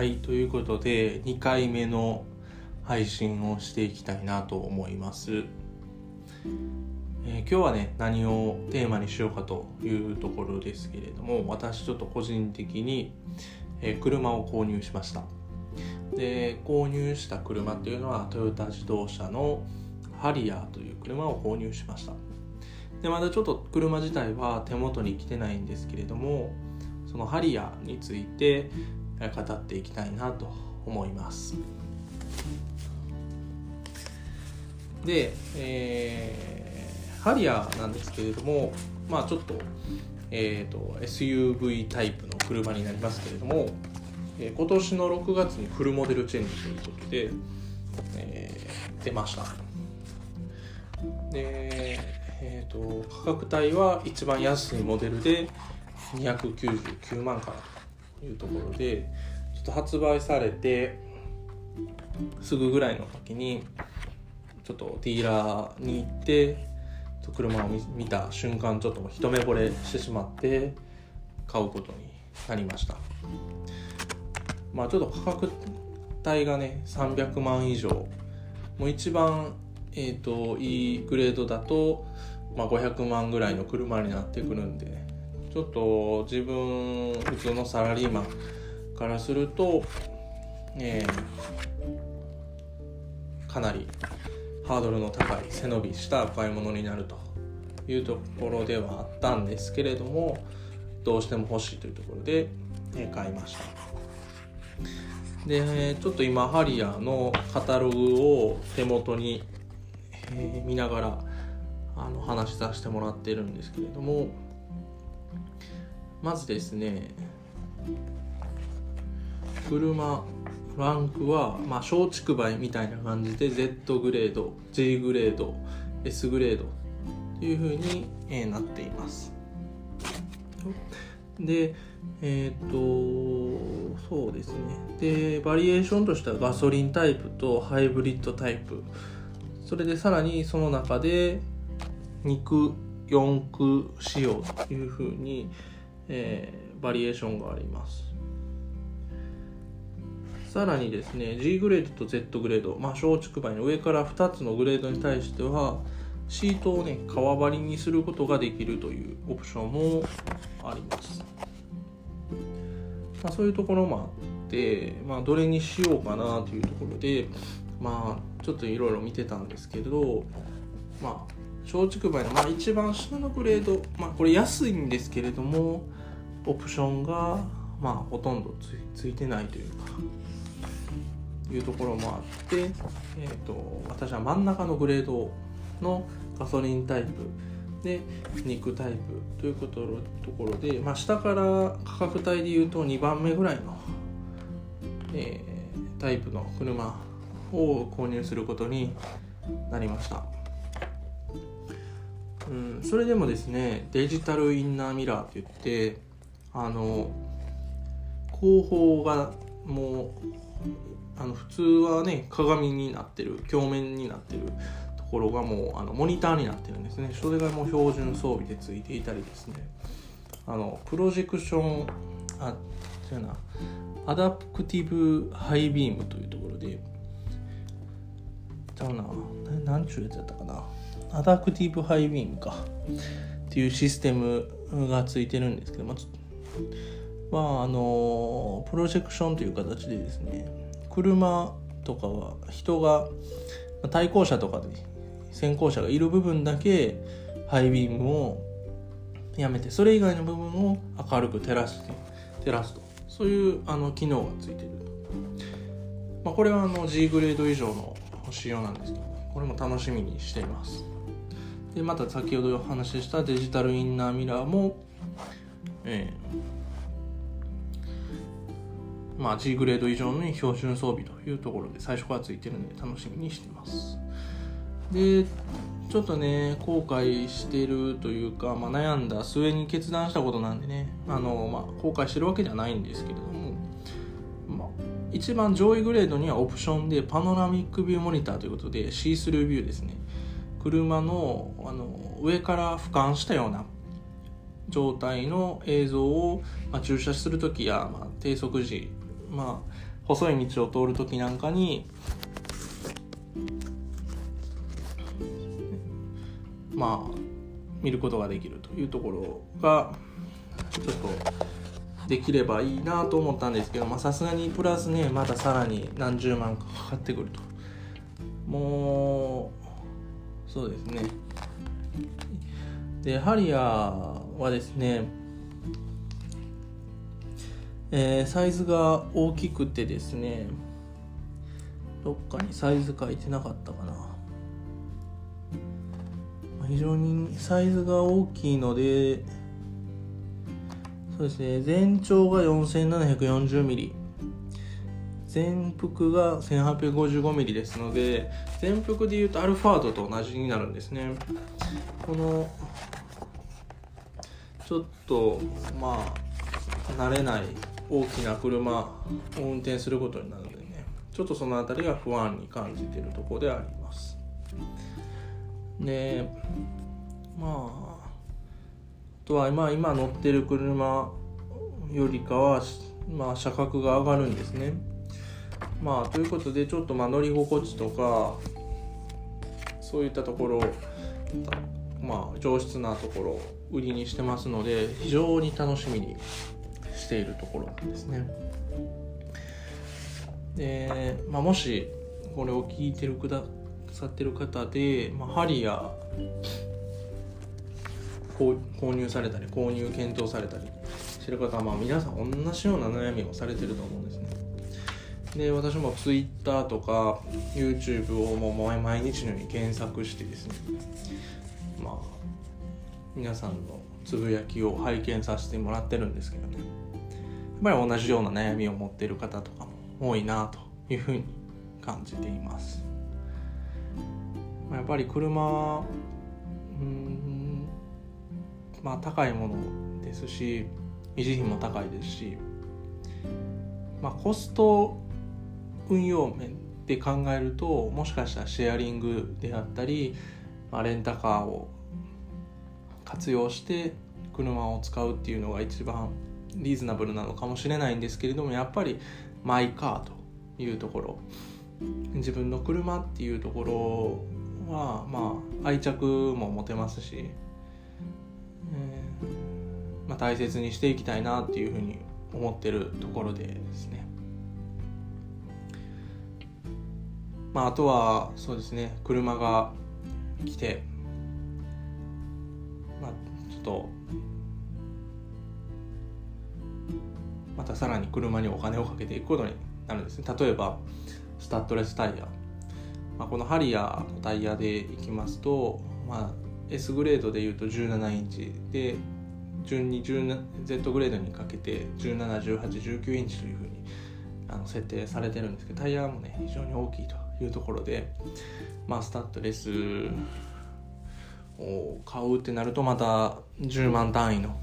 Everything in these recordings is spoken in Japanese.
はいということで2回目の配信をしていきたいなと思います、えー、今日はね何をテーマにしようかというところですけれども私ちょっと個人的に、えー、車を購入しました。で購入した車っていうのはトヨタ自動車のハリアーという車を購入しました。でまだちょっと車自体は手元に来てないんですけれどもそのハリアーについて語っていきたいなと思います。で、えー、ハリアーなんですけれどもまあちょっと,、えーと、SUV タイプの車になりますけれども、えー、今年の6月にフルモデルチェンジということで、えー、出ました。でえーと、価格帯は一番安いモデルで299万からというところでちょっと発売されてすぐぐらいの時にちょっとディーラーに行って車を見た瞬間ちょっと一目惚れしてしまって買うことになりました。まあちょっと価格帯がね300万以上。もう一番えーと、いいグレードだと、まあ、500万ぐらいの車になってくるんでねちょっと自分普通のサラリーマンからすると、えー、かなりハードルの高い背伸びした買い物になるというところではあったんですけれどもどうしても欲しいというところで、え買いました。でちょっと今ハリアーのカタログを手元にえー、見ながらあの話させてもらってるんですけれどもまずですね車ランクは、まあ、松竹梅みたいな感じで Z グレード J グレード S グレードというふうに、え、なっています。でえっ、とそうですね。でバリエーションとしてはガソリンタイプとハイブリッドタイプ。それでさらにその中で肉4区仕様というふうに、えー、バリエーションがあります。さらにですね G グレードと Z グレード、まあ、松竹梅の上から2つのグレードに対してはシートをね革張りにすることができるというオプションもあります、まあ、そういうところもあって、まあ、どれにしようかなというところでまあちょっといろいろ見てたんですけどまあ松竹梅の、まあ、一番下のグレード、まあ、これ安いんですけれどもオプションが、まあ、ほとんどついてないというかいうところもあって、えーと、私は真ん中のグレードのガソリンタイプで肉タイプということところで、まあ、下から価格帯でいうと2番目ぐらいの、えー、タイプの車を購入することになりました、うん、それでもですねデジタルインナーミラーって言ってあの後方がもうあの普通はね鏡になってる鏡面になってるところがもうあのモニターになってるんですね。それがもう標準装備でついていたりですね。あのプロジェクションあ違うな。アダプティブハイビームというところでちゃうな。何ちゅうやつやったかな。アダクティブハイビームか。っていうシステムがついてるんですけどまあ、まあ、あのプロジェクションという形でですね車とかは人が対向車とかで先行車がいる部分だけハイビームをやめてそれ以外の部分を明るく照らして照らすと。そういうあの機能がついてる。まあ、これはあの G グレード以上の仕様なんですけどこれも楽しみにしています。でまた先ほどお話ししたデジタルインナーミラーも、えー、まあ G グレード以上の標準装備というところで最初からついてるんで楽しみにしてます。でちょっとね後悔してるというか、まあ、悩んだ末に決断したことなんでねあの、まあ、後悔してるわけではないんですけれども一番上位グレードにはオプションでパノラミックビューモニターということでシースルービューですね。車のあの上から俯瞰したような状態の映像を、まあ、駐車する時や、まあ、低速時、まあ細い道を通る時なんかにまあ見ることができるというところがちょっとできればいいなと思ったんですけどさすがにプラスねまたさらに何十万かかかってくると。もうそうですね。でハリアーはですねえー、サイズが大きくてですねどっかにサイズ書いてなかったかな。非常にサイズが大きいのでそうですね全長が 4740mm 全幅が 1855mm ですので全幅でいうとアルファードと同じになるんですね。このちょっとまあ慣れない大きな車を運転することになるのでねちょっとその辺りが不安に感じてるとこであります。でまああとは今今乗ってる車よりかは、まあ、車格が上がるんですね。まあということでちょっとまあ乗り心地とかそういったところまあ上質なところ売りにしてますので非常に楽しみにしているところなんですね。で、まあ、もしこれを聞いてるくださってる方で、まあ、ハリア購入されたり購入検討されたりしてる方はまあ皆さん同じような悩みをされてると思うんですね。で私も Twitter とか YouTube をもう毎日のように検索してですね。まあ皆さんのつぶやきを拝見させてもらってるんですけどね。やっぱり同じような悩みを持っている方とかも多いなというふうに感じています。やっぱり車うんまあ高いものですし維持費も高いですしまあコスト運用面で考えるともしかしたらシェアリングであったり、まあ、レンタカーを活用して車を使うっていうのが一番リーズナブルなのかもしれないんですけれどもやっぱりマイカーというところ自分の車っていうところはまあ愛着も持てますし、えーまあ、大切にしていきたいなっていうふうに思ってるところでですね。まあ、あとはそうですね車が来て、とまたさらに車にお金をかけていくことになるんですね。例えばスタッドレスタイヤ。まあ、このハリアーのタイヤでいきますと、まあ、S グレードでいうと17インチで順に Z グレードにかけて171819インチというふうにあの設定されてるんですけどタイヤもね非常に大きいというところで、まあ、スタッドレスを買うってなるとまた10万単位の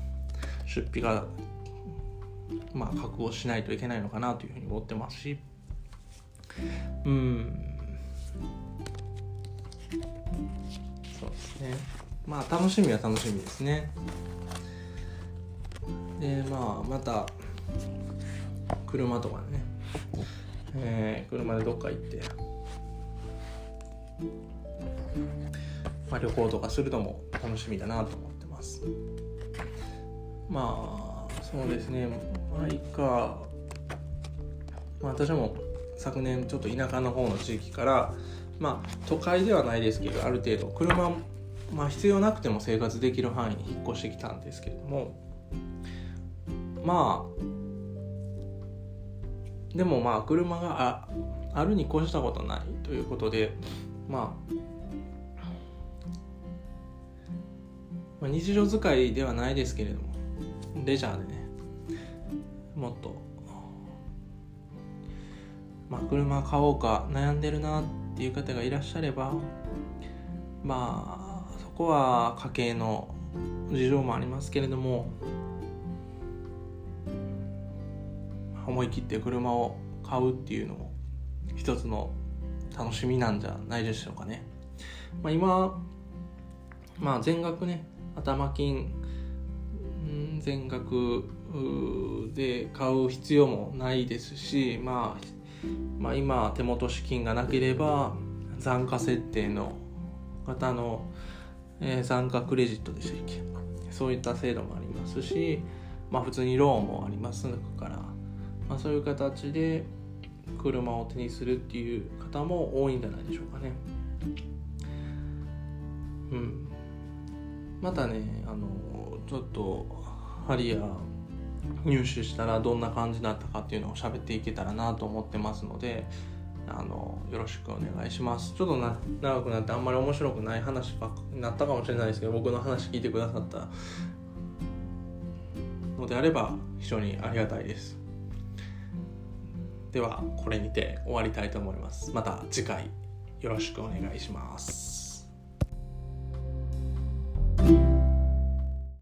出費がまあ覚悟しないといけないのかなというふうに思ってますし。うん。そうですね。まあ楽しみは楽しみですね。でまあまた車とかね、えー、車でどっか行って。まあ、旅行とかするのも楽しみだなと思ってます。まあそうですね。マイカー、まあ、私も昨年ちょっと田舎の方の地域からまあ都会ではないですけどある程度車、まあ、必要なくても生活できる範囲に引っ越してきたんですけれどもまあでもまあ車がああるに越したことないということでまあまあ、日常使いではないですけれどもレジャーでねもっとまあ車買おうか悩んでるなっていう方がいらっしゃればまあそこは家計の事情もありますけれども思い切って車を買うっていうのも一つの楽しみなんじゃないでしょうかね。まあ、今、まあ、全額ね頭金全額で買う必要もないですし、まあ、まあ今手元資金がなければ残価設定の方の、えー、残価クレジットでしたっけ？そういった制度もありますし、まあ、普通にローンもありますから、まあ、そういう形で車を手にするっていう方も多いんじゃないでしょうかね。うん、またねあのちょっとハリア入手したらどんな感じだったかっていうのを喋っていけたらなと思ってますのであのよろしくお願いします。ちょっとな長くなってあんまり面白くない話ばっかになったかもしれないですけど僕の話聞いてくださったのであれば非常にありがたいです。ではこれにて終わりたいと思います。また次回よろしくお願いします。